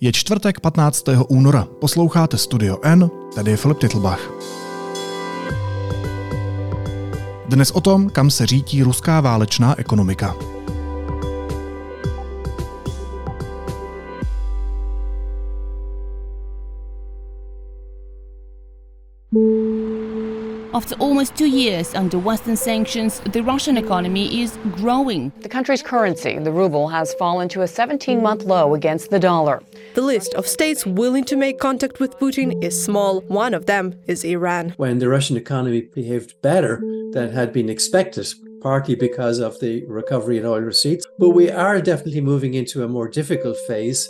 Je čtvrtek 15. února. Posloucháte Studio N, tady je Filip Titlbach. Dnes o tom, kam se řítí ruská válečná ekonomika. After almost two years under Western sanctions, the Russian economy is growing. The country's currency, the ruble, has fallen to a 17 month low against the dollar. The list of states willing to make contact with Putin is small. One of them is Iran. When the Russian economy behaved better than had been expected, partly because of the recovery in oil receipts, but we are definitely moving into a more difficult phase.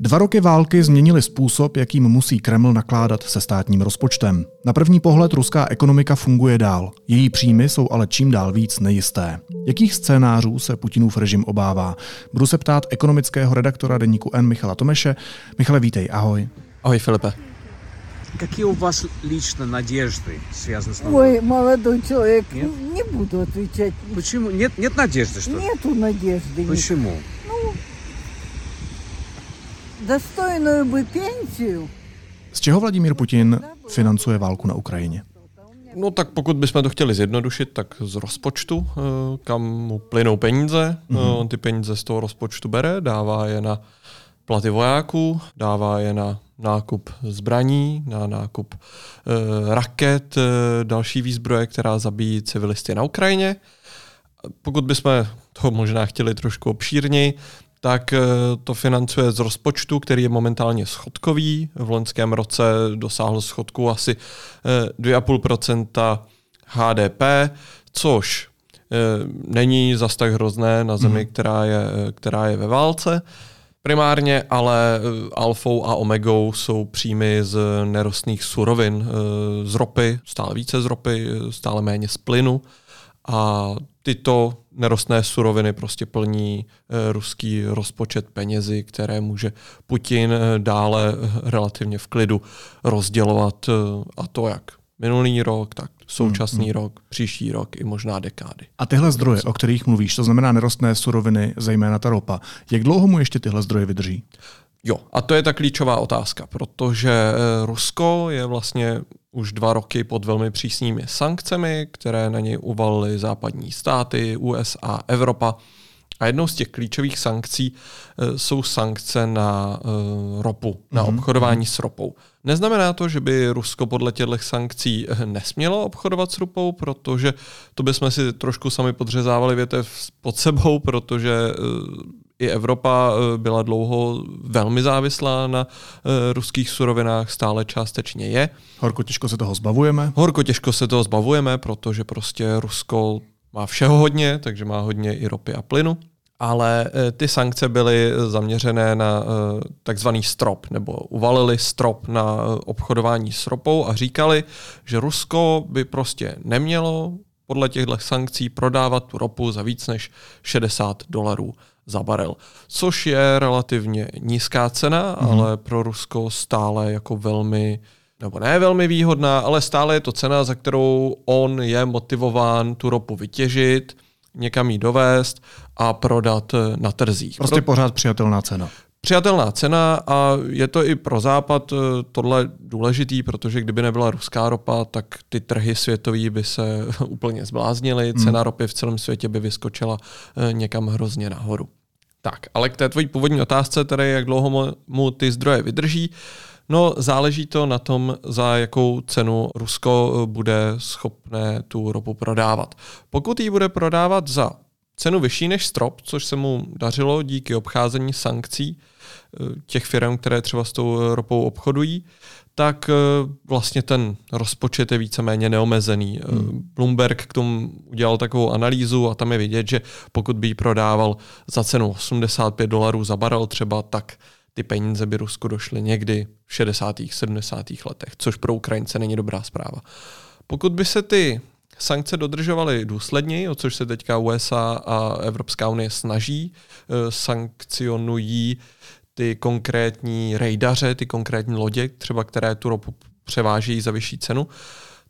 Dva roky války změnily způsob, jakým musí Kreml nakládat se státním rozpočtem. Na první pohled ruská ekonomika funguje dál. Její příjmy jsou ale čím dál víc nejisté. Jakých scénářů se Putinův režim obává? Budu se ptát ekonomického redaktora deníku N Michala Tomeše. Michale, vítej, ahoj. Ahoj Filipe. Какие у вас лично надежды связаны с новым? Ой, молодой человек, Нет? не буду отвечать. Почему? Нет, нет надежды, что ли? Нету надежды. Почему? dostojnou by penziu. Z čeho Vladimír Putin financuje válku na Ukrajině? No tak pokud bychom to chtěli zjednodušit, tak z rozpočtu, eh, kam mu plynou peníze. Mm-hmm. On ty peníze z toho rozpočtu bere, dává je na platy vojáků, dává je na nákup zbraní, na nákup eh, raket, eh, další výzbroje, která zabíjí civilisty na Ukrajině. Pokud bychom to možná chtěli trošku obšírněji, tak eh, to financuje z rozpočtu, který je momentálně schodkový. V loňském roce dosáhl schodku asi eh, 2,5% HDP, což eh, není zas tak hrozné na zemi, která, je, která je ve válce. Primárně ale eh, alfou a omegou jsou příjmy z nerostných surovin, eh, z ropy, stále více z ropy, eh, stále méně z plynu a tyto nerostné suroviny prostě plní eh, ruský rozpočet penězi, které může Putin eh, dále eh, relativně v klidu rozdělovat a to jak minulý rok, tak současný Hmm, rok, příští rok i možná dekády. A tyhle zdroje, o kterých mluvíš, to znamená nerostné suroviny, zejména ta ropa, jak dlouho mu ještě tyhle zdroje vydrží? Jo, a to je ta klíčová otázka, protože Rusko je vlastně už dva roky pod velmi přísnými sankcemi, které na něj uvalily západní státy, USA, Evropa. A jednou z těch klíčových sankcí eh, jsou sankce na eh, ropu, na obchodování s ropou. Neznamená to, že by Rusko podle těchto sankcí eh, nesmělo obchodovat s ropou, protože to bychom si trošku sami podřezávali větev pod sebou, protože i Evropa eh, byla dlouho velmi závislá na eh, ruských surovinách, stále částečně je. Horko těžko se toho zbavujeme. Horko těžko se toho zbavujeme, protože prostě Rusko má všeho hodně, takže má hodně i ropy a plynu. Ale eh, ty sankce byly zaměřené na takzvaný strop, nebo uvalili strop na obchodování s ropou a říkali, že Rusko by prostě nemělo podle těchto sankcí prodávat tu ropu za víc než 60 dolarů za barel. Což je relativně nízká cena, mm. ale pro Rusko stále jako velmi nebo ne velmi výhodná, ale stále je to cena, za kterou on je motivován tu ropu vytěžit, někam ji dovést a prodat na trzích. Prostě pořád přijatelná cena. Přijatelná cena a je to i pro Západ eh, tohle důležitý, protože kdyby nebyla ruská ropa, tak ty trhy světový by se úplně zbláznily, cena ropy v celém světě by vyskočila eh, někam hrozně nahoru. Tak, ale k té tvojí původní otázce, tedy jak dlouho mu- ty zdroje vydrží, no záleží to na tom, za jakou cenu Rusko eh, bude schopné tu ropu prodávat. Pokud ji bude prodávat za cenu vyšší než strop, což se mu dařilo díky obcházení sankcí těch firm, které třeba s tou eh, ropou obchodují, tak eh, vlastně ten rozpočet je víceméně neomezený. Hmm. Bloomberg k tomu udělal takovou analýzu a tam je vidět, že pokud by ji prodával za cenu 85 dolarů za barel třeba, tak ty peníze by Rusku došly někdy v 60. 70. letech, což pro Ukrajince není dobrá zpráva. Pokud by se ty sankce dodržovaly důsledněji, o což se teďka USA a Evropská unie snaží, eh, sankcionují ty konkrétní rejdaře, ty konkrétní lodě, třeba které tu ropu převážejí za vyšší cenu,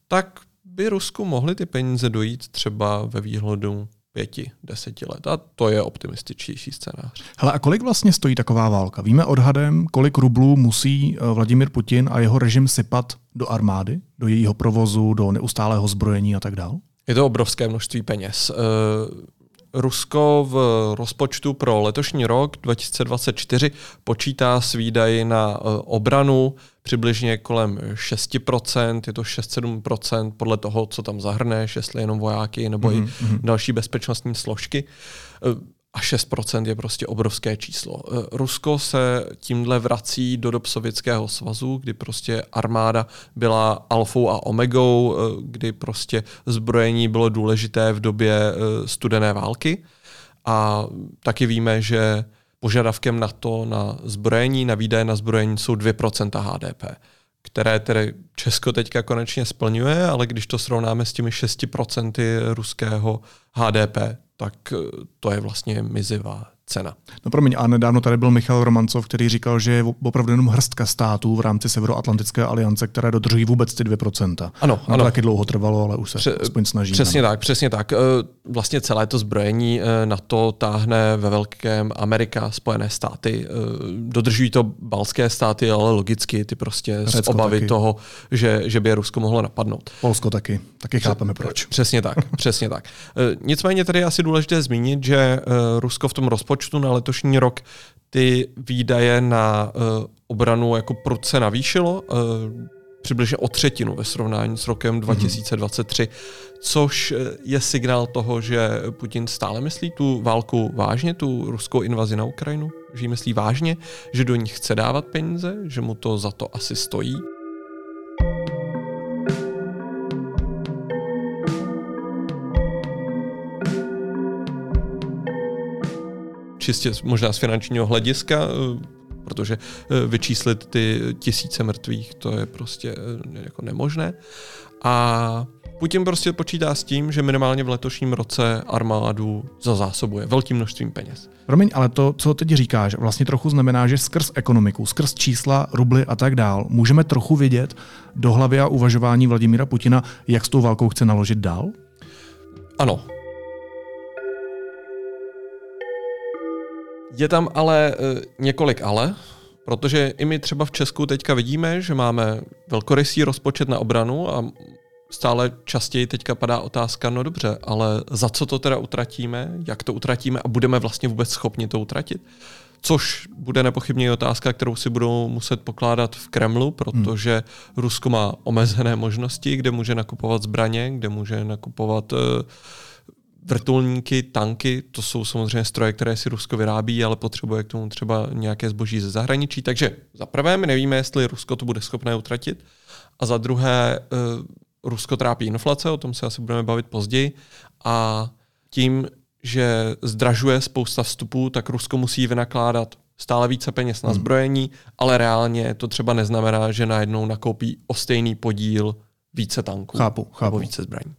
tak by Rusku mohly ty peníze dojít třeba ve výhledu pěti, deseti let. A to je optimističtější scénář. Hele, a kolik vlastně stojí taková válka? Víme odhadem, kolik rublů musí eh, Vladimir Putin a jeho režim sypat do armády, do jejího provozu, do neustálého zbrojení a tak dále? Je to obrovské množství peněz. Eh, Rusko v rozpočtu pro letošní rok 2024 počítá s výdaji na eh, obranu přibližně kolem 6%, je to 6-7% podle toho, co tam zahrneš, jestli jenom vojáky nebo mm-hmm. i mhm. další bezpečnostní složky. A 6% je prostě obrovské číslo. Eh, Rusko se tímhle vrací do dob Sovětského svazu, kdy prostě armáda byla alfou a omegou, eh, kdy prostě zbrojení bylo důležité v době eh, studené války. A taky víme, že požadavkem na to, na zbrojení, na výdaje na zbrojení jsou 2% HDP které tedy Česko teďka konečně splňuje, ale když to srovnáme s těmi 6% ruského HDP, tak eh, to je vlastně mizivá cena. No promiň, a nedávno tady byl Michal Romancov, který říkal, že je opravdu jenom hrstka států v rámci Severoatlantické aliance, které dodržují vůbec ty 2%. Ano, no, ano. To taky dlouho trvalo, ale už se Pře- aspoň snažíme. Přesně no. tak, přesně tak. Eh, vlastně celé to zbrojení eh, na to táhne ve velkém Amerika, Spojené státy. Eh, dodržují to balské státy, ale logicky ty prostě z Řecko obavy taky. toho, že, že by je Rusko mohlo napadnout. Polsko taky. Taky chápeme proč. Přesně tak, přesně tak. Nicméně tady je asi důležité zmínit, že Rusko v tom rozpočtu na letošní rok ty výdaje na uh, obranu jako prudce navýšilo, uh, přibližně o třetinu ve srovnání s rokem 2023, což je signál toho, že Putin stále myslí tu válku vážně, tu ruskou invazi na Ukrajinu, že ji myslí vážně, že do ní chce dávat peníze, že mu to za to asi stojí. Čistě možná z finančního hlediska, eh, protože eh, vyčíslit ty tisíce mrtvých, to je prostě eh, jako nemožné. A Putin prostě počítá s tím, že minimálně v letošním roce armádu zazásobuje velkým množstvím peněz. Promiň, ale to, co teď říkáš, vlastně trochu znamená, že skrz ekonomiku, skrz čísla, rubly a tak dál, můžeme trochu vidět do hlavy a uvažování Vladimíra Putina, jak s tou válkou chce naložit dál? Ano, Je tam ale uh, několik ale, protože i my třeba v Česku teďka vidíme, že máme velkorysý rozpočet na obranu a stále častěji teďka padá otázka, no dobře, ale za co to teda utratíme, jak to utratíme a budeme vlastně vůbec schopni to utratit? Což bude nepochybně otázka, kterou si budou muset pokládat v Kremlu, protože hmm. Rusko má omezené možnosti, kde může nakupovat zbraně, kde může nakupovat uh, vrtulníky, tanky, to jsou samozřejmě stroje, které si Rusko vyrábí, ale potřebuje k tomu třeba nějaké zboží ze zahraničí. Takže za prvé my nevíme, jestli Rusko to bude schopné utratit. A za druhé, uh, Rusko trápí inflace, o tom se asi budeme bavit později. A tím, že zdražuje spousta vstupů, tak Rusko musí vynakládat stále více peněz na Hmm. zbrojení, ale reálně to třeba neznamená, že najednou nakoupí o stejný podíl více tanků Chápu, chápu. nebo více zbraní.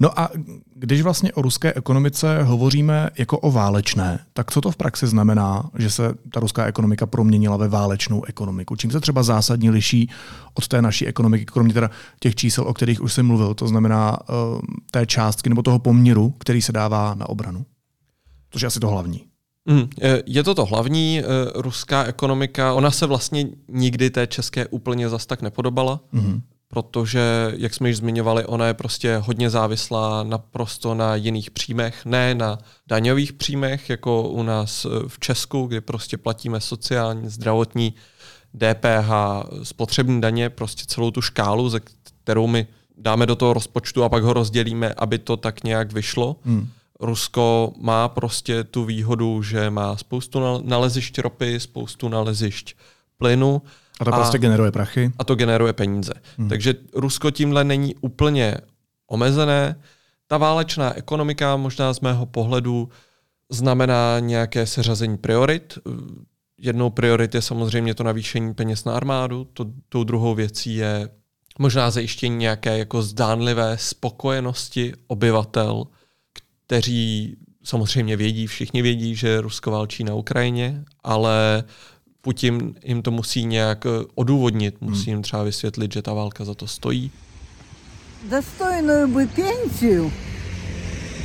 No a když vlastně o ruské ekonomice hovoříme jako o válečné, tak co to v praxi znamená, že se ta ruská ekonomika proměnila ve válečnou ekonomiku? Čím se třeba zásadně liší od té naší ekonomiky, kromě teda těch čísel, o kterých už jsem mluvil, to znamená uh, té částky nebo toho poměru, který se dává na obranu? Což je asi to hlavní. Mm, je to to hlavní, eh, ruská ekonomika, ona se vlastně nikdy té české úplně zas tak nepodobala, Mm-hmm. Protože, jak jsme již zmiňovali, ona je prostě hodně závislá naprosto na jiných příjmech, ne na daňových příjmech, jako u nás eh, v Česku, kdy prostě platíme sociální, zdravotní, DPH, spotřební daně, prostě celou tu škálu, ze kterou my dáme do toho rozpočtu a pak ho rozdělíme, aby to tak nějak vyšlo. Hmm. Rusko má prostě tu výhodu, že má spoustu nal- nalezišť ropy, spoustu nalezišť plynu. A to prostě generuje prachy. A to generuje peníze. Hmm. Takže Rusko tímhle není úplně omezené. Ta válečná ekonomika možná z mého pohledu znamená nějaké seřazení priorit. Jednou priorit je samozřejmě to navýšení peněz na armádu, to, tou druhou věcí je možná zajištění nějaké jako zdánlivé spokojenosti obyvatel, kteří samozřejmě vědí, všichni vědí, že Rusko válčí na Ukrajině, ale Putin jim to musí nějak odůvodnit, musí jim třeba vysvětlit, že ta válka za to stojí. достойную бы пенсию,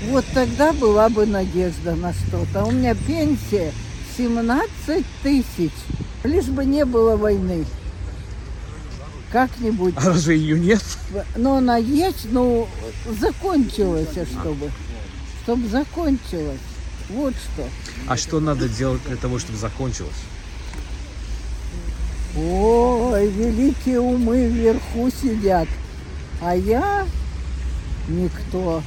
вот тогда была бы надежда на что-то. У меня пенсия 17 тысяч, лишь бы не было войны. Как-нибудь. А разве ее нет? Но она есть, но закончилась, чтобы. Чтобы закончилась. Вот что. А что надо делать для того, чтобы закончилось? Ой, великие умы вверху сидят, а я никто.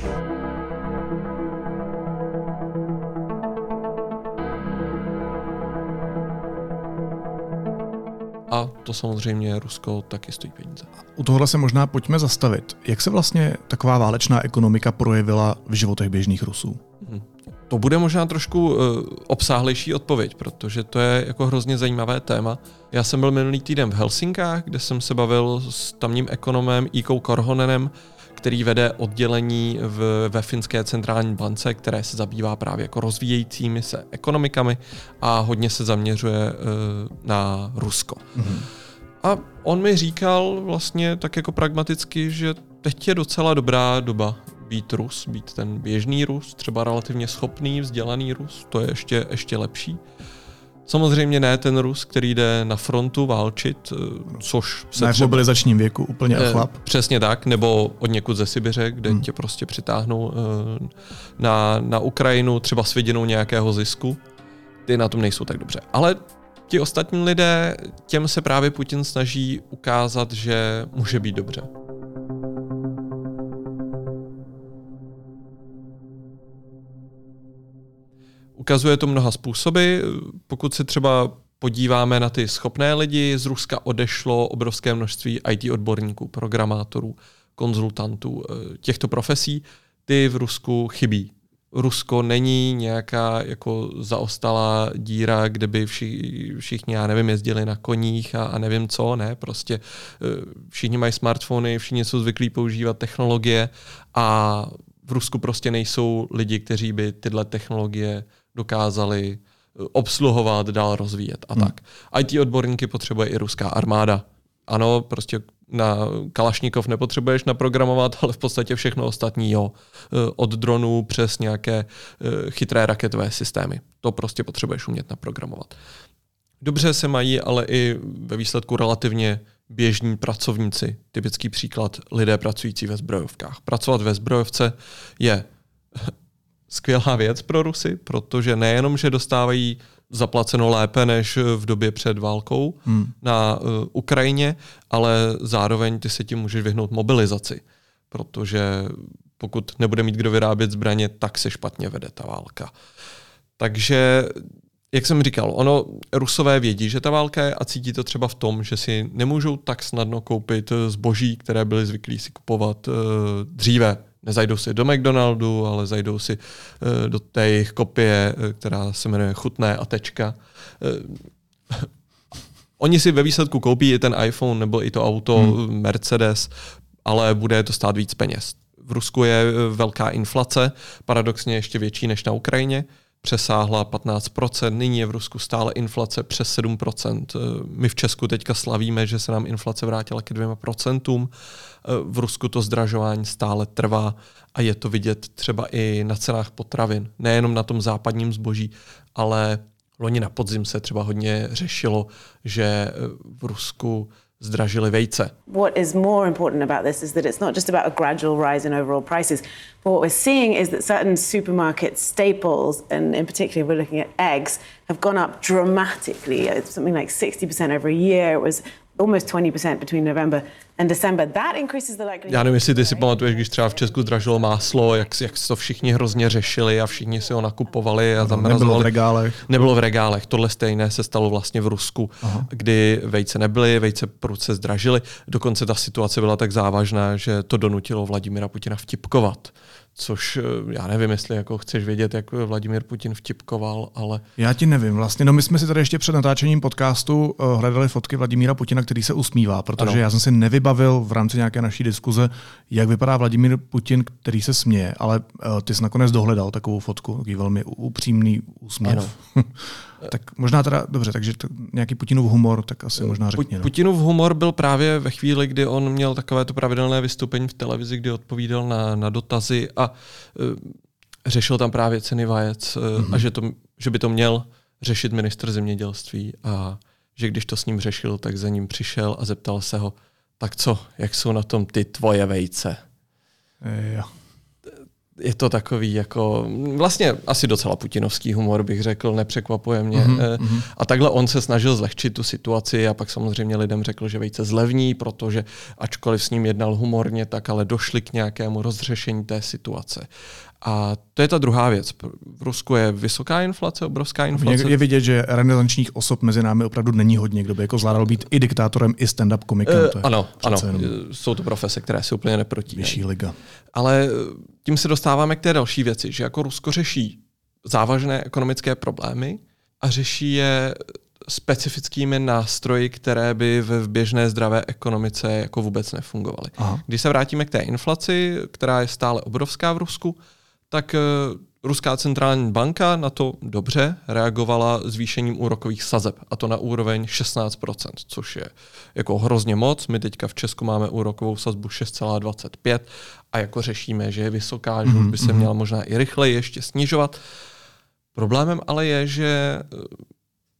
A to samozřejmě Rusko taky stojí peníze. U tohohle se možná pojďme zastavit. Jak se vlastně taková válečná ekonomika projevila v životech běžných Rusů? To bude možná trošku uh, obsáhlejší odpověď, protože to je jako hrozně zajímavé téma. Já jsem byl minulý týden v Helsinkách, kde jsem se bavil s tamním ekonomem Ikou Korhonenem, který vede oddělení v, ve finské centrální bance, které se zabývá právě jako rozvíjejícími se ekonomikami a hodně se zaměřuje uh, na Rusko. Mm-hmm. A on mi říkal vlastně tak jako pragmaticky, že teď je docela dobrá doba být Rus, být ten běžný Rus, třeba relativně schopný, vzdělaný Rus, to je ještě, ještě lepší. Samozřejmě ne ten Rus, který jde na frontu válčit, eh, což se ne v mobilizačním věku, úplně eh, chlap. Přesně tak, nebo od někud ze Sibiře, kde hmm. tě prostě přitáhnou eh, na, na Ukrajinu třeba s vidinou nějakého zisku. Ty na tom nejsou tak dobře. Ale ti ostatní lidé, těm se právě Putin snaží ukázat, že může být dobře. Ukazuje to mnoha způsoby. Pokud se třeba podíváme na ty schopné lidi, z Ruska odešlo obrovské množství IT odborníků, programátorů, konzultantů eh, těchto profesí. Ty v Rusku chybí. Rusko není nějaká jako zaostalá díra, kde by vši, všichni, já nevím, jezdili na koních a, a nevím co, ne, prostě eh, všichni mají smartfony, všichni jsou zvyklí používat technologie a v Rusku prostě nejsou lidi, kteří by tyhle technologie dokázali eh, obsluhovat, dál rozvíjet a hmm. tak. IT odborníky potřebuje i ruská armáda. Ano, prostě na Kalašnikov nepotřebuješ naprogramovat, ale v podstatě všechno ostatní jo. Eh, od dronů přes nějaké eh, chytré raketové systémy. To prostě potřebuješ umět naprogramovat. Dobře se mají ale i ve výsledku relativně běžní pracovníci. Typický příklad lidé pracující ve zbrojovkách. Pracovat ve zbrojovce je skvělá věc pro Rusy, protože nejenom, že dostávají zaplaceno lépe než v době před válkou hmm. na uh, Ukrajině, ale zároveň ty se tím můžeš vyhnout mobilizaci, protože pokud nebude mít kdo vyrábět zbraně, tak se špatně vede ta válka. Takže, jak jsem říkal, ono, Rusové vědí, že ta válka je a cítí to třeba v tom, že si nemůžou tak snadno koupit zboží, které byli zvyklí si kupovat uh, dříve Nezajdou si do McDonaldu, ale zajdou si uh, do té jejich kopie, uh, která se jmenuje Chutné a tečka. Uh, oni si ve výsledku koupí i ten iPhone nebo i to auto hmm. Mercedes, ale bude to stát víc peněz. V Rusku je velká inflace, paradoxně ještě větší než na Ukrajině přesáhla 15%, nyní je v Rusku stále inflace přes 7%. My v Česku teďka slavíme, že se nám inflace vrátila ke 2%. V Rusku to zdražování stále trvá a je to vidět třeba i na cenách potravin. Nejenom na tom západním zboží, ale loni na podzim se třeba hodně řešilo, že v Rusku vejce. What is more important about this is that it's not just about a gradual rise in overall prices, but what we're seeing is that certain supermarket staples, and in particular we're looking at eggs, have gone up dramatically. It's something like 60% over a year. It was almost 20% between November and December. That increases the likelihood. Já nevím, jestli ty si pamatuješ, když třeba v Česku zdražilo máslo, jak, jak to všichni hrozně řešili a všichni si ho nakupovali a no, Nebylo v regálech. Nebylo v regálech. Tohle stejné se stalo vlastně v Rusku, Aha. kdy vejce nebyly, vejce prudce zdražily. Dokonce ta situace byla tak závažná, že to donutilo Vladimira Putina vtipkovat což eh, já nevím, jestli jako chceš vědět, jak Vladimír Putin vtipkoval, ale... Já ti nevím. Vlastně, no my jsme si tady ještě před natáčením podcastu uh, hledali fotky Vladimíra Putina, který se usmívá, protože ano. já jsem si nevybavil vybavil v rámci nějaké naší diskuze, jak vypadá Vladimír Putin, který se směje, ale uh, ty jsi nakonec dohledal takovou fotku, takový velmi upřímný úsměv. tak možná teda, dobře, takže to, nějaký Putinův humor, tak asi možná řekni. No. Putinův humor byl právě ve chvíli, kdy on měl takové to pravidelné vystoupení v televizi, kdy odpovídal na, na dotazy a uh, řešil tam právě ceny vajec uh, mm-hmm. a že, to, že by to měl řešit ministr zemědělství a že když to s ním řešil, tak za ním přišel a zeptal se ho, tak co, jak jsou na tom ty tvoje vejce? Jo. Je to takový jako, vlastně asi docela putinovský humor bych řekl, nepřekvapuje mě. Mm-hmm. A takhle on se snažil zlehčit tu situaci a pak samozřejmě lidem řekl, že vejce zlevní, protože ačkoliv s ním jednal humorně, tak ale došli k nějakému rozřešení té situace. A to je ta druhá věc. V Rusku je vysoká inflace, obrovská inflace. Je vidět, že renesančních osob mezi námi opravdu není hodně, kdo by jako zvládal být i diktátorem, i stand-up komikem. Uh, to ano, ano. Jenom... jsou to profese, které se úplně neprotínají. Vyšší liga. Ale eh, tím se dostáváme k té další věci, že jako Rusko řeší závažné ekonomické problémy a řeší je specifickými nástroji, které by v běžné zdravé ekonomice jako vůbec nefungovaly. Aha. Když se vrátíme k té inflaci, která je stále obrovská v Rusku, tak eh, Ruská centrální banka na to dobře reagovala zvýšením úrokových sazeb, a to na úroveň 16%, což je jako hrozně moc. My teďka v Česku máme úrokovou sazbu 6,25 a jako řešíme, že je vysoká, že už by se mhm, měla mhm. možná i rychleji ještě snižovat. Problémem ale je, že eh,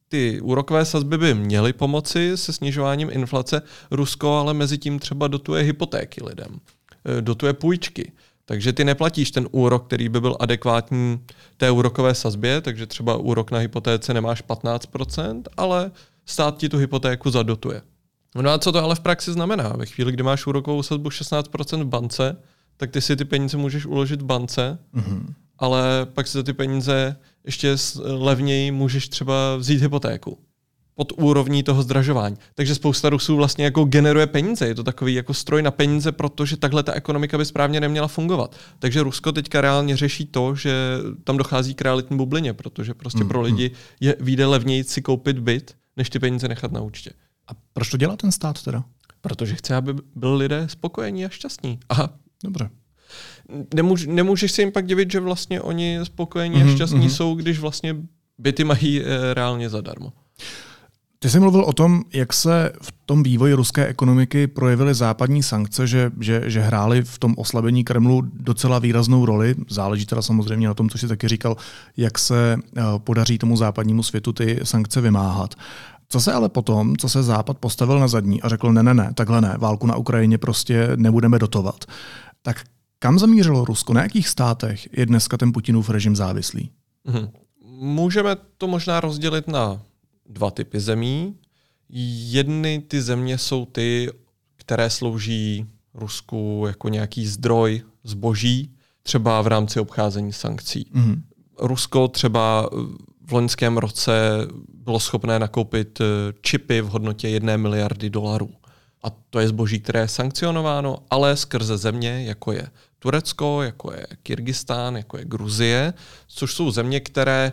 ty úrokové sazby by měly pomoci se snižováním inflace. Rusko ale mezi tím třeba dotuje hypotéky lidem, eh, dotuje půjčky. Takže ty neplatíš ten úrok, který by byl adekvátní té úrokové sazbě, takže třeba úrok na hypotéce nemáš 15%, ale stát ti tu hypotéku zadotuje. No a co to ale v praxi znamená? Ve chvíli, kdy máš úrokovou sazbu 16% v bance, tak ty si ty peníze můžeš uložit v bance, mm-hmm. ale pak si za ty peníze ještě levněji můžeš třeba vzít hypotéku pod úrovní toho zdražování. Takže spousta Rusů vlastně jako generuje peníze. Je to takový jako stroj na peníze, protože takhle ta ekonomika by správně neměla fungovat. Takže Rusko teďka reálně řeší to, že tam dochází k realitní bublině, protože prostě mm, pro lidi je vyjde levněji si koupit byt, než ty peníze nechat na účtě. A proč to dělá ten stát teda? Protože chce, aby byli lidé spokojení a šťastní. Aha. Dobře. Nemůž, nemůžeš si jim pak divit, že vlastně oni spokojení mm-hmm, a mhm, šťastní mm-hmm. jsou, když vlastně byty mají e, reálně zadarmo. Ty jsi mluvil o tom, jak se v tom vývoji ruské ekonomiky projevily západní sankce, že, že, že hrály v tom oslabení Kremlu docela výraznou roli. Záleží teda samozřejmě na tom, co jsi taky říkal, jak se eh, podaří tomu západnímu světu ty sankce vymáhat. Co se ale potom, co se Západ postavil na zadní a řekl, ne, ne, ne, takhle ne, válku na Ukrajině prostě nebudeme dotovat, tak kam zamířilo Rusko? Na jakých státech je dneska ten Putinův režim závislý? Mhm. Můžeme to možná rozdělit na dva typy zemí. Jedny ty země jsou ty, které slouží Rusku jako nějaký zdroj zboží, třeba v rámci obcházení sankcí. Mm-hmm. Rusko třeba v loňském roce bylo schopné nakoupit eh, čipy v hodnotě jedné miliardy dolarů. A to je zboží, které je sankcionováno, ale skrze země, jako je Turecko, jako je Kyrgyzstán, jako je Gruzie, což jsou země, které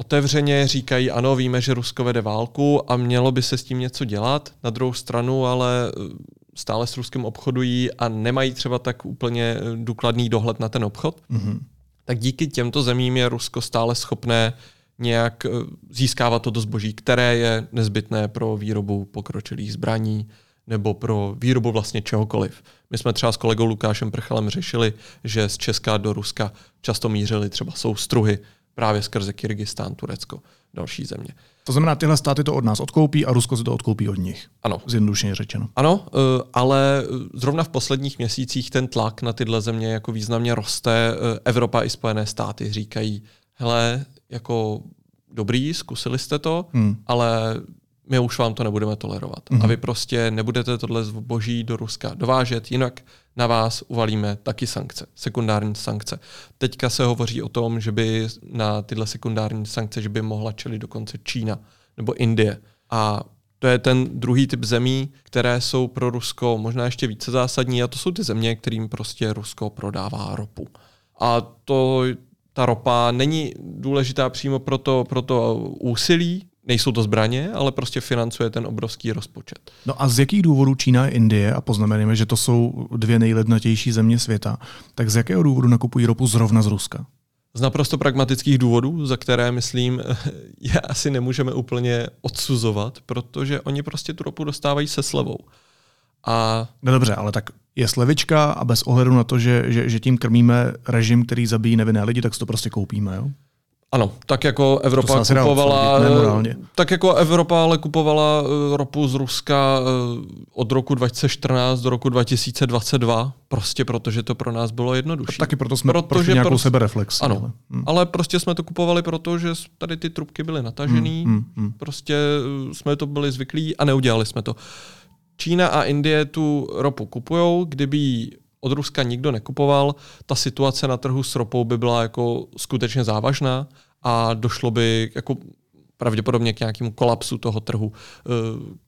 otevřeně říkají, ano, víme, že Rusko vede válku a mělo by se s tím něco dělat. Na druhou stranu ale eh, stále s Ruskem obchodují a nemají třeba tak úplně eh, důkladný dohled na ten obchod. Mm-hmm. Tak díky těmto zemím je Rusko stále schopné nějak eh, získávat to zboží, které je nezbytné pro výrobu pokročilých zbraní nebo pro výrobu vlastně čehokoliv. My jsme třeba s kolegou Lukášem Prchalem řešili, že z Česka do Ruska často mířili třeba soustruhy právě skrze Kyrgyzstán, Turecko, další země. To znamená, tyhle státy to od nás odkoupí a Rusko si to odkoupí od nich. Ano. Zjednodušeně řečeno. Ano, eh, ale zrovna v posledních měsících ten tlak na tyhle země jako významně roste. Eh, Evropa i Spojené státy říkají, hele, jako dobrý, zkusili jste to, hmm. ale my už vám to nebudeme tolerovat. Mm-hmm. A vy prostě nebudete tohle zboží do Ruska dovážet, jinak na vás uvalíme taky sankce, sekundární sankce. Teďka se hovoří o tom, že by na tyhle sekundární sankce, že by mohla čelit dokonce Čína nebo Indie. A to je ten druhý typ zemí, které jsou pro Rusko možná ještě více zásadní a to jsou ty země, kterým prostě Rusko prodává ropu. A to ta ropa není důležitá přímo pro to, pro to úsilí nejsou to zbraně, ale prostě financuje ten obrovský rozpočet. No a z jakých důvodů Čína a Indie, a poznamenáme, že to jsou dvě nejlednatější země světa, tak z jakého důvodu nakupují ropu zrovna z Ruska? Z naprosto pragmatických důvodů, za které, myslím, je asi nemůžeme úplně odsuzovat, protože oni prostě tu ropu dostávají se slevou. A... No dobře, ale tak je slevička a bez ohledu na to, že, že, že tím krmíme režim, který zabíjí nevinné lidi, tak si to prostě koupíme, jo? Ano, tak jako Evropa to kupovala, tak jako Evropa ale kupovala eh, ropu z Ruska eh, od roku 2014 do roku 2022, prostě protože to pro nás bylo jednodušší. Taky proto jsme protože prošli nějakou prostě, sebereflexi. Ano, ale. Hmm. ale prostě jsme to kupovali proto, že tady ty trubky byly natažený, hmm, hmm, hmm. prostě eh, jsme to byli zvyklí a neudělali jsme to. Čína a Indie tu ropu kupujou, kdyby od Ruska nikdo nekupoval, ta situace na trhu s ropou by byla jako skutečně závažná a došlo by jako pravděpodobně k nějakému kolapsu toho trhu, eh,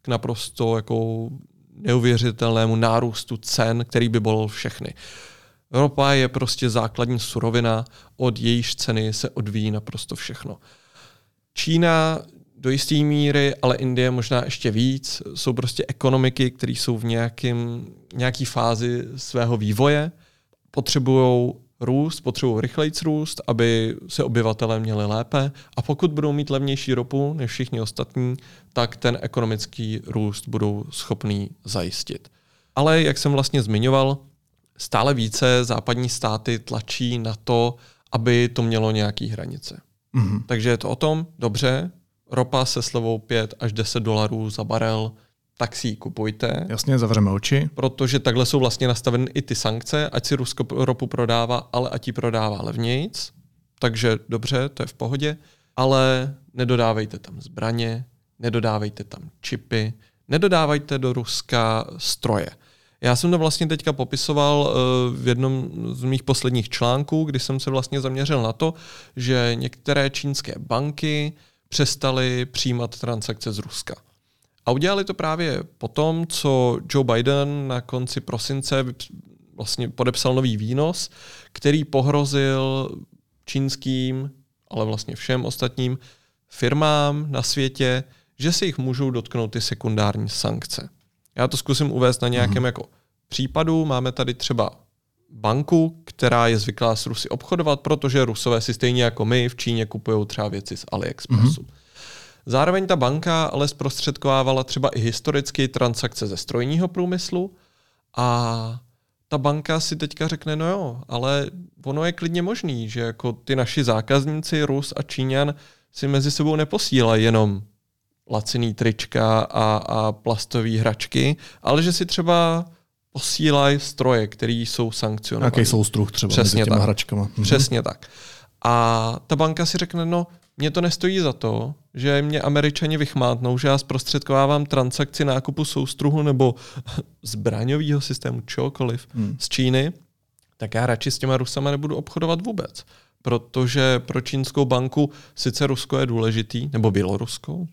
k naprosto jako neuvěřitelnému nárůstu cen, který by bolel všechny. Ropa je prostě základní surovina, od jejíž ceny se odvíjí naprosto všechno. Čína do jisté míry, ale Indie možná ještě víc. Jsou prostě ekonomiky, které jsou v nějakým, nějaký fázi svého vývoje, potřebují růst, potřebují rychlejc růst, aby se obyvatelé měli lépe a pokud budou mít levnější ropu než všichni ostatní, tak ten ekonomický růst budou schopný zajistit. Ale jak jsem vlastně zmiňoval, stále více západní státy tlačí na to, aby to mělo nějaké hranice. Mm-hmm. Takže je to o tom, dobře, ropa se slevou 5 až 10 dolarů za barel, tak si ji kupujte. Jasně, zavřeme oči. Protože takhle jsou vlastně nastaveny i ty sankce, ať si Rusko ropu prodává, ale ať ji prodává levnějc. Takže dobře, to je v pohodě. Ale nedodávejte tam zbraně, nedodávejte tam čipy, nedodávajte do Ruska stroje. Já jsem to vlastně teďka popisoval eh, v jednom z mých posledních článků, kdy jsem se vlastně zaměřil na to, že některé čínské banky přestali přijímat transakce z Ruska. A udělali to právě po tom, co Joe Biden na konci prosince vlastně podepsal nový výnos, který pohrozil čínským, ale vlastně všem ostatním firmám na světě, že se jich můžou dotknout ty sekundární sankce. Já to zkusím uvést na nějakém mm. jako případu. Máme tady třeba banku, která je zvyklá s Rusy obchodovat, protože Rusové si stejně jako my v Číně kupují třeba věci z AliExpressu. Mm-hmm. Zároveň ta banka ale zprostředkovávala třeba i historicky transakce ze strojního průmyslu a ta banka si teďka řekne, no jo, ale ono je klidně možný, že jako ty naši zákazníci, Rus a Číňan, si mezi sebou neposílají jenom laciný trička a, a plastové hračky, ale že si třeba posílají stroje, které jsou sankcionované. Jaký soustruh třeba Přesně mezi těma tak. hračkama. Mhm. Přesně tak. A ta banka si řekne, no, mě to nestojí za to, že mě američani vychmátnou, že já zprostředkovávám transakci nákupu soustruhu nebo zbraňového systému, čokoliv hmm. z Číny, tak já radši s těma Rusama nebudu obchodovat vůbec. Protože pro čínskou banku sice Rusko je důležitý, nebo Bělorusko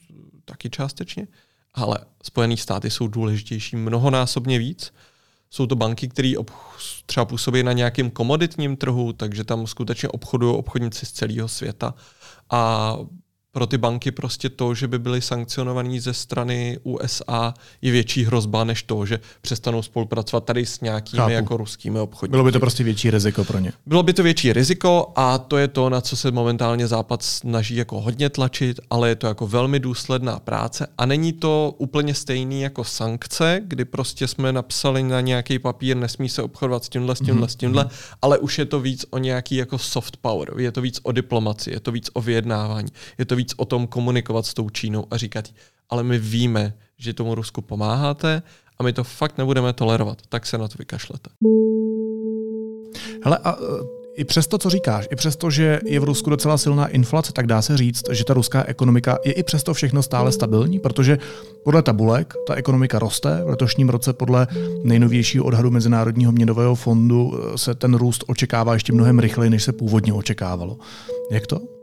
taky částečně, ale Spojené státy jsou důležitější mnohonásobně víc. Jsou to banky, které třeba působí na nějakém komoditním trhu, takže tam skutečně obchodují obchodníci z celého světa. A pro ty banky prostě to, že by byly sankcionovaní ze strany USA, je větší hrozba než to, že přestanou spolupracovat tady s nějakými Chápu. jako ruskými obchodníky. Bylo by to prostě větší riziko pro ně. Bylo by to větší riziko a to je to, na co se momentálně Západ snaží jako hodně tlačit, ale je to jako velmi důsledná práce a není to úplně stejný jako sankce, kdy prostě jsme napsali na nějaký papír, nesmí se obchodovat s tímhle, s tímhle, mm-hmm. s tímhle, mhm. ale už je to víc o nějaký jako soft power, je to víc o diplomaci, je to víc o vyjednávání, je to víc o tom komunikovat s tou Čínou a říkat, ale my víme, že tomu Rusku pomáháte a my to fakt nebudeme tolerovat, tak se na to vykašlete. Hele, a e, i přesto, co říkáš, i přesto, že je v Rusku docela silná inflace, tak dá se říct, že ta ruská ekonomika je i přesto všechno stále stabilní, protože podle tabulek ta ekonomika roste. V letošním roce podle nejnovějšího odhadu Mezinárodního měnového fondu e, se ten růst očekává ještě mnohem rychleji, než se původně očekávalo. Jak to?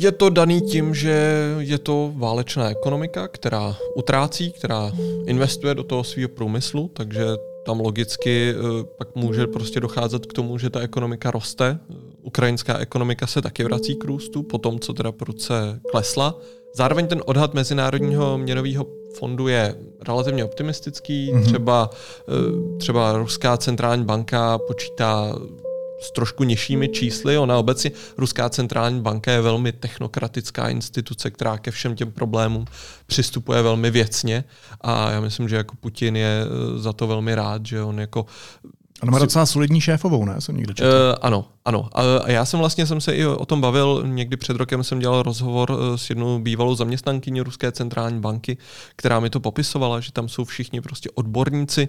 Je to daný tím, že je to válečná ekonomika, která utrácí, která investuje do toho svého průmyslu, takže tam logicky eh, pak může prostě docházet k tomu, že ta ekonomika roste. Ukrajinská ekonomika se taky vrací k růstu, po tom, co teda prudce klesla Zároveň ten odhad Mezinárodního měnového fondu je relativně optimistický. Mm-hmm. Třeba, eh, třeba Ruská centrální banka počítá s trošku nižšími čísly. Ona obecně, Ruská centrální banka je velmi technokratická instituce, která ke všem těm problémům přistupuje velmi věcně a já myslím, že jako Putin je eh, za to velmi rád, že on jako Ona má docela solidní šéfovou, ne? Jsem někde četl. Uh, ano, ano. A já jsem vlastně jsem se i o tom bavil, někdy před rokem jsem dělal rozhovor eh, s jednou bývalou zaměstnankyní Ruské centrální banky, která mi to popisovala, že tam jsou všichni prostě odborníci,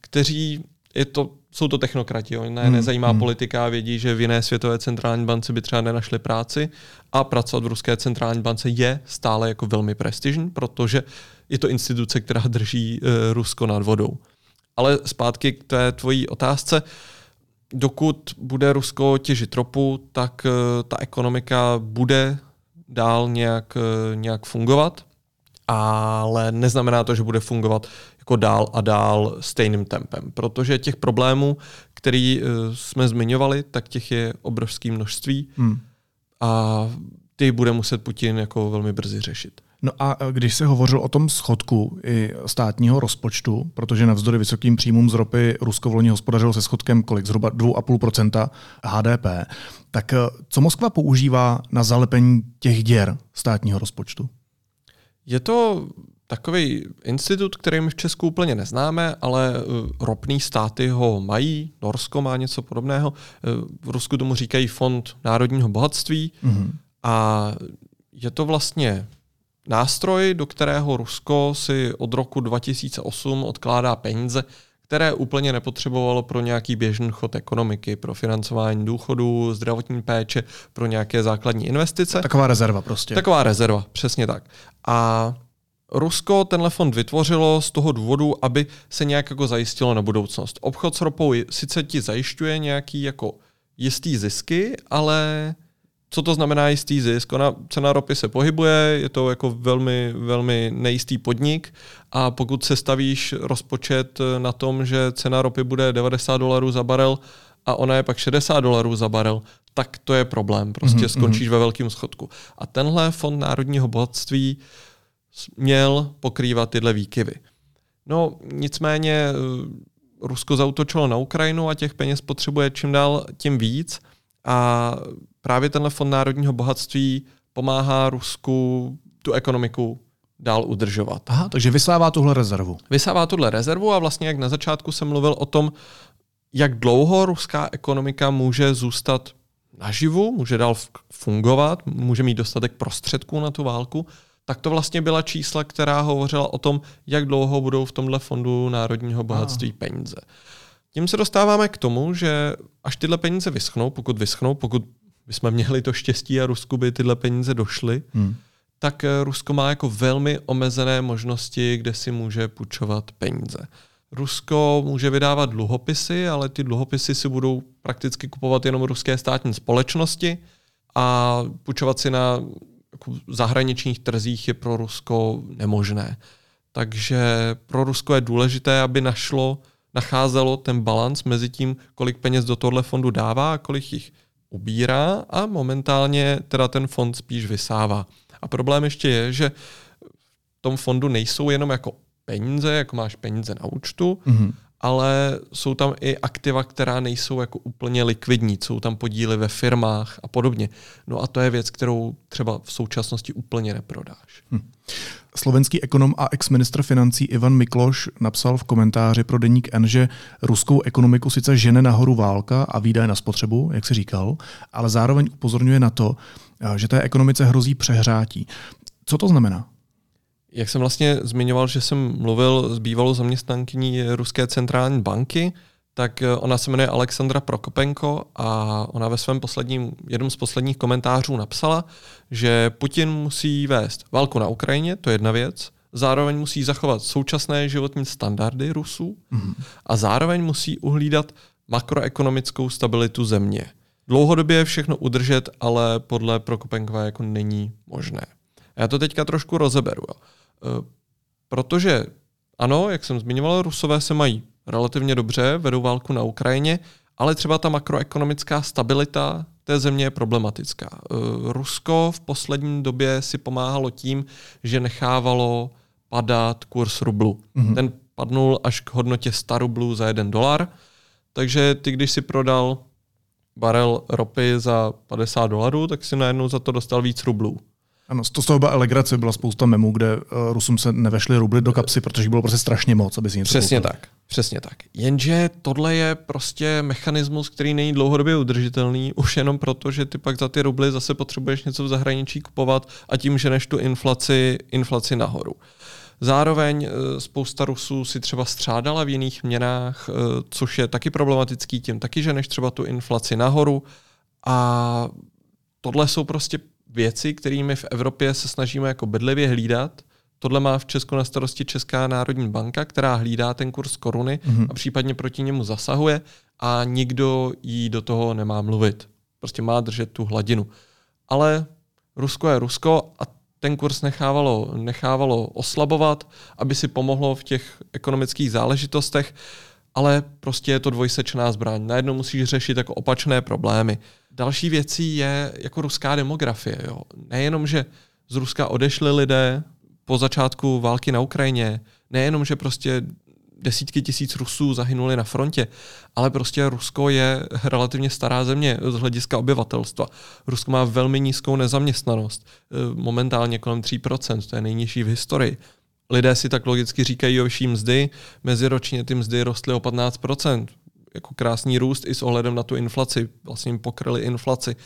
kteří je to, jsou to technokrati, jo. ne, hmm, nezajímá hmm. politika a vědí, že v jiné světové centrální bance by třeba nenašli práci a pracovat v Ruské centrální bance je stále jako velmi prestižní, protože je to instituce, která drží uh, Rusko nad vodou. Ale zpátky k té tvojí otázce. Dokud bude Rusko těžit ropu, tak uh, ta ekonomika bude dál nějak, uh, nějak fungovat, ale neznamená to, že bude fungovat jako dál a dál stejným tempem, protože těch problémů, který uh, jsme zmiňovali, tak těch je obrovské množství hmm. a ty bude muset Putin jako velmi brzy řešit. No a když se hovořil o tom schodku i státního rozpočtu, protože navzdory vysokým příjmům z ropy Rusko v loni hospodařilo se schodkem kolik? Zhruba 2,5% HDP. Tak co Moskva používá na zalepení těch děr státního rozpočtu? Je to takový institut, který my v Česku úplně neznáme, ale eh, ropný státy ho mají, Norsko má něco podobného. Eh, v Rusku tomu říkají Fond národního bohatství mm-hmm. a je to vlastně nástroj, do kterého Rusko si od roku 2008 odkládá peníze, které úplně nepotřebovalo pro nějaký běžný chod ekonomiky, pro financování důchodů, zdravotní péče, pro nějaké základní investice. Taková rezerva prostě. Taková rezerva, přesně tak. A Rusko tenhle fond vytvořilo z toho důvodu, aby se nějak jako zajistilo na budoucnost. Obchod s ropou sice ti zajišťuje nějaký jako jistý zisky, ale co to znamená jistý zisk? Ona, cena ropy se pohybuje, je to jako velmi, velmi nejistý podnik a pokud se stavíš rozpočet na tom, že cena ropy bude 90 dolarů za barel a ona je pak 60 dolarů za barel, tak to je problém. Prostě mm-hmm. skončíš ve velkém schodku. A tenhle fond národního bohatství měl pokrývat tyhle výkyvy. No nicméně eh, Rusko zautočilo na Ukrajinu a těch peněz potřebuje čím dál tím víc a právě tenhle fond národního bohatství pomáhá Rusku tu ekonomiku dál udržovat. Aha, takže vysává tuhle rezervu. Vysává tuhle rezervu a vlastně jak na začátku jsem mluvil o tom, jak dlouho ruská ekonomika může zůstat naživu, může dál fungovat, může mít dostatek prostředků na tu válku, tak to vlastně byla čísla, která hovořila o tom, jak dlouho budou v tomhle fondu národního bohatství peníze. Tím se dostáváme k tomu, že až tyhle peníze vyschnou, pokud vyschnou, pokud bychom měli to štěstí a Rusku by tyhle peníze došly, hmm. tak eh, Rusko má jako velmi omezené možnosti, kde si může půjčovat peníze. Rusko může vydávat dluhopisy, ale ty dluhopisy si budou prakticky kupovat jenom ruské státní společnosti a půjčovat si na jako zahraničních trzích je pro Rusko nemožné. Takže pro Rusko je důležité, aby našlo, nacházelo ten balans mezi tím, kolik peněz do tohle fondu dává a kolik jich ubírá a momentálně teda ten fond spíš vysává. A problém ještě je, že v tom fondu nejsou jenom jako peníze, jako máš peníze na účtu, mm-hmm ale jsou tam i aktiva, která nejsou jako úplně likvidní, jsou tam podíly ve firmách a podobně. No a to je věc, kterou třeba v současnosti úplně neprodáš. Hm. Slovenský ekonom a ex-ministr financí Ivan Mikloš napsal v komentáři pro deník N, že ruskou ekonomiku sice žene nahoru válka a výdaje na spotřebu, jak se říkal, ale zároveň upozorňuje na to, že té ekonomice hrozí přehrátí. Co to znamená? Jak jsem vlastně zmiňoval, že jsem mluvil s bývalou zaměstnankyní Ruské centrální banky, tak eh, ona se jmenuje Alexandra Prokopenko a ona ve svém posledním, jednom z posledních komentářů napsala, že Putin musí vést válku na Ukrajině, to je jedna věc, zároveň musí zachovat současné životní standardy Rusů mm. a zároveň musí uhlídat makroekonomickou stabilitu země. Dlouhodobě všechno udržet, ale podle Prokopenkové jako není možné. Já to teďka trošku rozeberu. Jo. Protože ano, jak jsem zmiňoval, Rusové se mají relativně dobře, vedou válku na Ukrajině, ale třeba ta makroekonomická stabilita té země je problematická. Eh, Rusko v poslední době si pomáhalo tím, že nechávalo padat kurz rublu. Mm-hmm. Ten padnul až k hodnotě 100 rublů za jeden dolar, takže ty, když si prodal barel ropy za 50 dolarů, tak si najednou za to dostal víc rublů. Ano, to z toho byla elegrace, byla spousta memů, kde uh, Rusům se nevešly rubly do kapsy, protože bylo prostě strašně moc, aby si něco Přesně koupili. tak, přesně tak. Jenže tohle je prostě mechanismus, který není dlouhodobě udržitelný, už jenom proto, že ty pak za ty rubly zase potřebuješ něco v zahraničí kupovat a tím ženeš tu inflaci, inflaci nahoru. Zároveň eh, spousta Rusů si třeba střádala v jiných měnách, eh, což je taky problematický tím taky, že než třeba tu inflaci nahoru. A tohle jsou prostě věci, kterými v Evropě se snažíme jako bedlivě hlídat. Tohle má v Česku na starosti Česká národní banka, která hlídá ten kurz koruny mm-hmm. a případně proti němu zasahuje a nikdo jí do toho nemá mluvit. Prostě má držet tu hladinu. Ale Rusko je Rusko a ten kurz nechávalo, nechávalo oslabovat, aby si pomohlo v těch ekonomických záležitostech, ale prostě je to dvojsečná zbraň. Najednou musíš řešit jako opačné problémy. Další věcí je jako ruská demografie. Jo. Nejenom, že z Ruska odešli lidé po začátku války na Ukrajině, nejenom, že prostě desítky tisíc Rusů zahynuli na frontě, ale prostě Rusko je relativně stará země z hlediska obyvatelstva. Rusko má velmi nízkou nezaměstnanost, eh, momentálně kolem 3%, to je nejnižší v historii. Lidé si tak logicky říkají o vyšší mzdy, meziročně ty mzdy rostly o 15%, jako krásný růst i s ohledem na tu inflaci, vlastně jim pokryli inflaci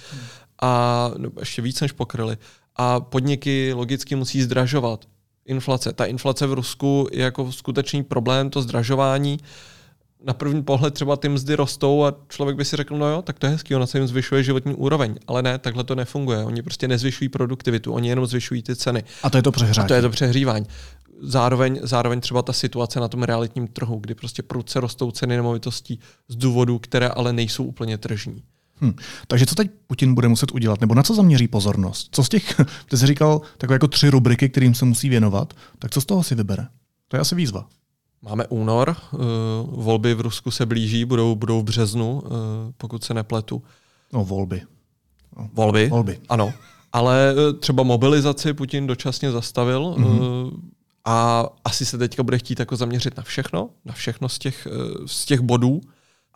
a no, ještě víc než pokryli. A podniky logicky musí zdražovat inflace. Ta inflace v Rusku je jako skutečný problém, to zdražování. Na první pohled třeba ty mzdy rostou a člověk by si řekl, no jo, tak to je hezký, ona se jim zvyšuje životní úroveň. Ale ne, takhle to nefunguje. Oni prostě nezvyšují produktivitu, oni jenom zvyšují ty ceny. A to je to přehřívání. A to je to přehřívání. Zároveň, zároveň třeba ta situace na tom realitním trhu, kdy prostě prudce rostou ceny nemovitostí z důvodů, které ale nejsou úplně tržní. Hmm. Takže co teď Putin bude muset udělat? Nebo na co zaměří pozornost? Co z těch, ty jsi říkal, takové jako tři rubriky, kterým se musí věnovat, tak co z toho si vybere? To je asi výzva. Máme únor, uh, volby v Rusku se blíží, budou, budou v březnu, uh, pokud se nepletu. No, volby. No. Volby? Volby. Ano. Ale uh, třeba mobilizaci Putin dočasně zastavil mm-hmm. uh, a asi se teďka bude chtít jako zaměřit na všechno, na všechno z těch, uh, z těch bodů.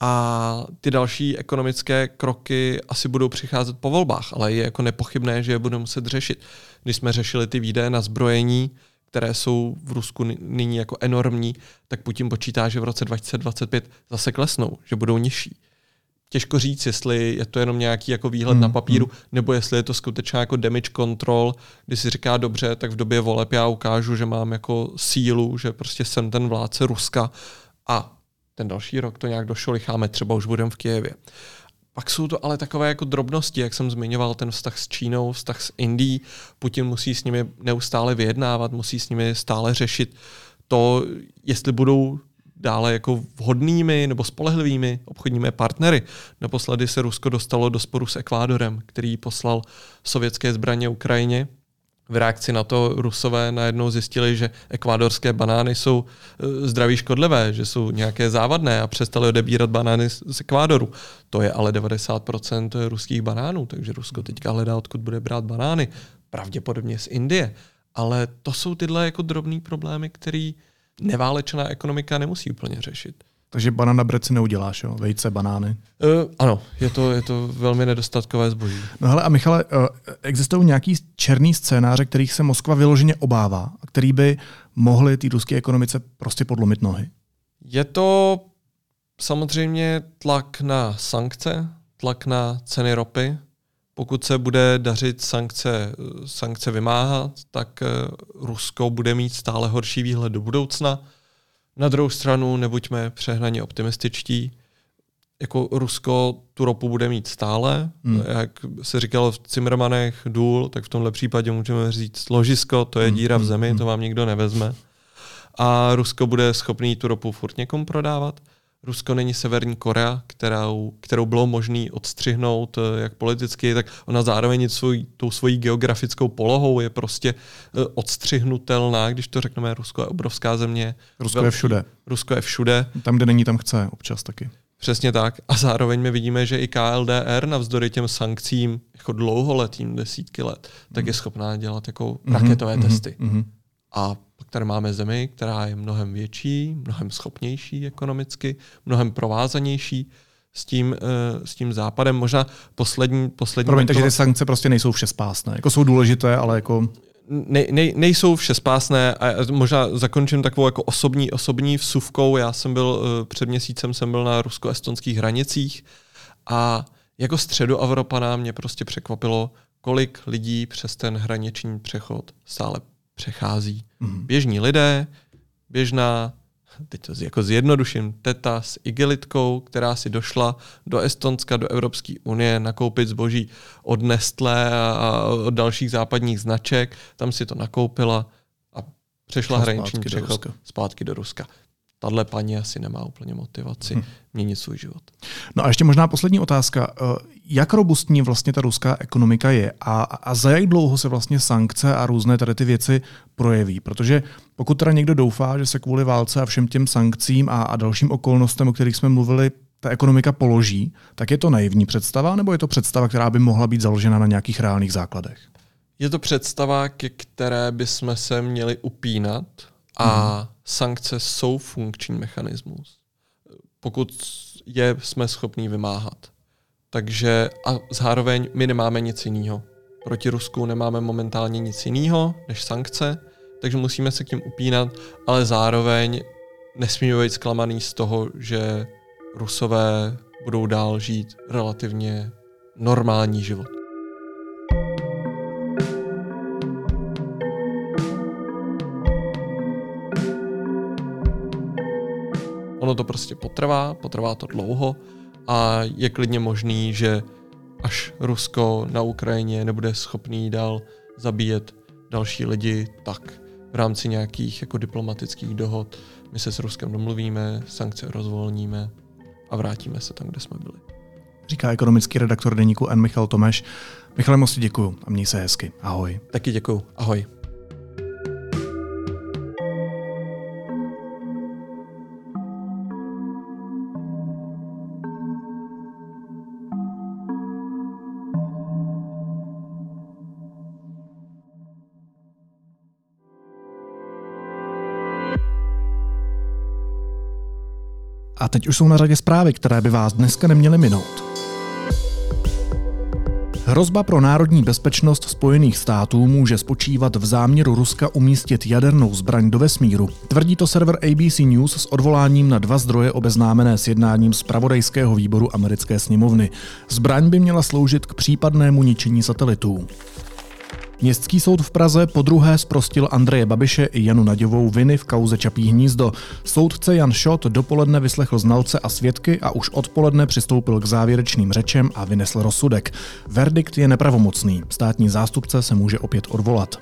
A ty další ekonomické kroky asi budou přicházet po volbách, ale je jako nepochybné, že je budeme muset řešit. Když jsme řešili ty výdaje na zbrojení, které jsou v Rusku nyní jako enormní, tak Putin počítá, že v roce 2025 zase klesnou, že budou nižší. Těžko říct, jestli je to jenom nějaký jako výhled hmm, na papíru, hmm. nebo jestli je to skutečně jako damage control, kdy si říká dobře, tak v době voleb já ukážu, že mám jako sílu, že prostě jsem ten vládce Ruska a ten další rok to nějak došolicháme, třeba už budeme v Kijevě. Pak jsou to ale takové jako drobnosti, jak jsem zmiňoval, ten vztah s Čínou, vztah s Indií. Putin musí s nimi neustále vyjednávat, musí s nimi stále řešit to, jestli budou dále jako vhodnými nebo spolehlivými obchodními partnery. Naposledy se Rusko dostalo do sporu s Ekvádorem, který poslal sovětské zbraně Ukrajině v reakci na to Rusové najednou zjistili, že ekvádorské banány jsou e, zdraví škodlivé, že jsou nějaké závadné a přestali odebírat banány z Ekvádoru. To je ale 90% ruských banánů, takže Rusko teďka hledá, odkud bude brát banány. Pravděpodobně z Indie. Ale to jsou tyhle jako drobné problémy, které neválečná ekonomika nemusí úplně řešit. Takže banana bread si neuděláš, jo? Vejce, banány. Uh, ano, je to, je to velmi nedostatkové zboží. No hele, a Michale, uh, existují nějaký černý scénáře, kterých se Moskva vyloženě obává a který by mohly té ruské ekonomice prostě podlomit nohy? Je to samozřejmě tlak na sankce, tlak na ceny ropy. Pokud se bude dařit sankce, sankce vymáhat, tak Rusko bude mít stále horší výhled do budoucna na druhou stranu nebuďme přehnaně optimističtí. Jako Rusko tu ropu bude mít stále. Hmm. Jak se říkalo v Cimrmanech důl, tak v tomhle případě můžeme říct ložisko, to je hmm. díra v hmm. zemi, hmm. to vám nikdo nevezme. A Rusko bude schopný tu ropu furt někomu prodávat. Rusko není Severní Korea, kterou, kterou bylo možné odstřihnout eh, jak politicky, tak ona zároveň svůj, tou svojí geografickou polohou je prostě eh, odstřihnutelná, když to řekneme, Rusko je obrovská země. Rusko velký, je všude. Rusko je všude. Tam, kde není, tam chce občas taky. Přesně tak. A zároveň my vidíme, že i KLDR navzdory těm sankcím jako dlouholetým, desítky let, tak je schopná dělat jako mm-hmm, raketové mm-hmm, testy. Mm-hmm. A pak tady máme zemi, která je mnohem větší, mnohem schopnější ekonomicky, mnohem provázanější s tím, uh, s tím západem. Možná poslední... poslední Promiň, takže ty sankce prostě nejsou všespásné. Jako jsou důležité, ale jako ne, ne, nejsou všespásné a možná zakončím takovou jako osobní, osobní vsuvkou. Já jsem byl uh, před měsícem jsem byl na rusko-estonských hranicích a jako středoevropana mě prostě překvapilo, kolik lidí přes ten hraniční přechod stále přechází. Mm. Běžní lidé, běžná teď to jako zjednoduším, teta s igelitkou, která si došla do Estonska, do Evropské unie nakoupit zboží od Nestlé a od dalších západních značek, tam si to nakoupila a přešla hraniční přechod zpátky do Ruska tahle paní asi nemá úplně motivaci hmm. měnit svůj život. No a ještě možná poslední otázka. Eh, jak robustní vlastně ta ruská ekonomika je a, a za jak dlouho se vlastně sankce a různé tady ty věci projeví? Protože pokud teda někdo doufá, že se kvůli válce a všem těm sankcím a, a dalším okolnostem, o kterých jsme mluvili, ta ekonomika položí, tak je to naivní představa, nebo je to představa, která by mohla být založena na nějakých reálných základech? Je to představa, ke které bychom se měli upínat a hmm. sankce jsou funkční mechanismus, pokud je jsme schopní vymáhat. Takže a zároveň my nemáme nic jiného. Proti Rusku nemáme momentálně nic jiného než sankce, takže musíme se k tím upínat, ale zároveň nesmíme být zklamaný z toho, že Rusové budou dál žít relativně normální život. Ono to prostě potrvá, potrvá to dlouho a je klidně možný, že až Rusko na Ukrajině nebude schopný dál zabíjet další lidi, tak v rámci nějakých jako diplomatických dohod my se s Ruskem domluvíme, sankce rozvolníme a vrátíme se tam, kde jsme byli. Říká ekonomický redaktor deníku N. Michal Tomeš. Michale, moc děkuju a měj se hezky. Ahoj. Taky děkuju. Ahoj. A teď už jsou na řadě zprávy, které by vás dneska neměly minout. Hrozba pro národní bezpečnost Spojených států může spočívat v záměru Ruska umístit jadernou zbraň do vesmíru. Tvrdí to server ABC News s odvoláním na dva zdroje obeznámené s jednáním z pravodajského výboru americké sněmovny. Zbraň by měla sloužit k případnému ničení satelitů. Městský soud v Praze po druhé zprostil Andreje Babiše i Janu Naďovou viny v kauze Čapí hnízdo. Soudce Jan Šot dopoledne vyslechl znalce a svědky a už odpoledne přistoupil k závěrečným řečem a vynesl rozsudek. Verdikt je nepravomocný. Státní zástupce se může opět odvolat.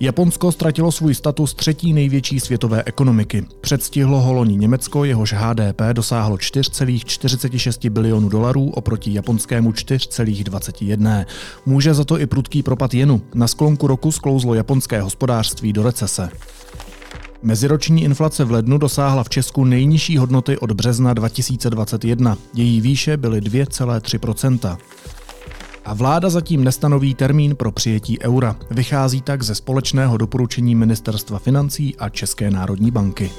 Japonsko ztratilo svůj status třetí největší světové ekonomiky. Předstihlo ho loni Německo, jehož HDP dosáhlo 4,46 bilionů dolarů oproti japonskému 4,21. Může za to i prudký propad jenu. Na sklonku roku sklouzlo japonské hospodářství do recese. Meziroční inflace v lednu dosáhla v Česku nejnižší hodnoty od března 2021. Její výše byly 2,3 a vláda zatím nestanoví termín pro přijetí eura. Vychází tak ze společného doporučení Ministerstva financí a České národní banky.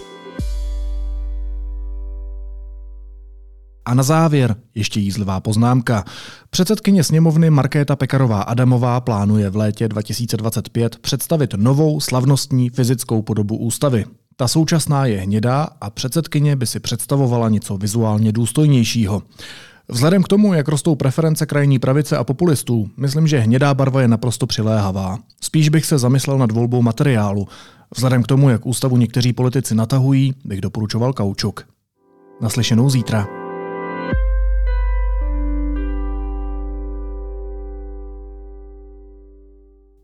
A na závěr ještě jízlivá poznámka. Předsedkyně sněmovny Markéta Pekarová Adamová plánuje v létě 2025 představit novou slavnostní fyzickou podobu ústavy. Ta současná je hnědá a předsedkyně by si představovala něco vizuálně důstojnějšího. Vzhledem k tomu, jak rostou preference krajní pravice a populistů, myslím, že hnědá barva je naprosto přiléhavá. Spíš bych se zamyslel nad volbou materiálu. Vzhledem k tomu, jak ústavu někteří politici natahují, bych doporučoval kaučuk. Naslyšenou zítra.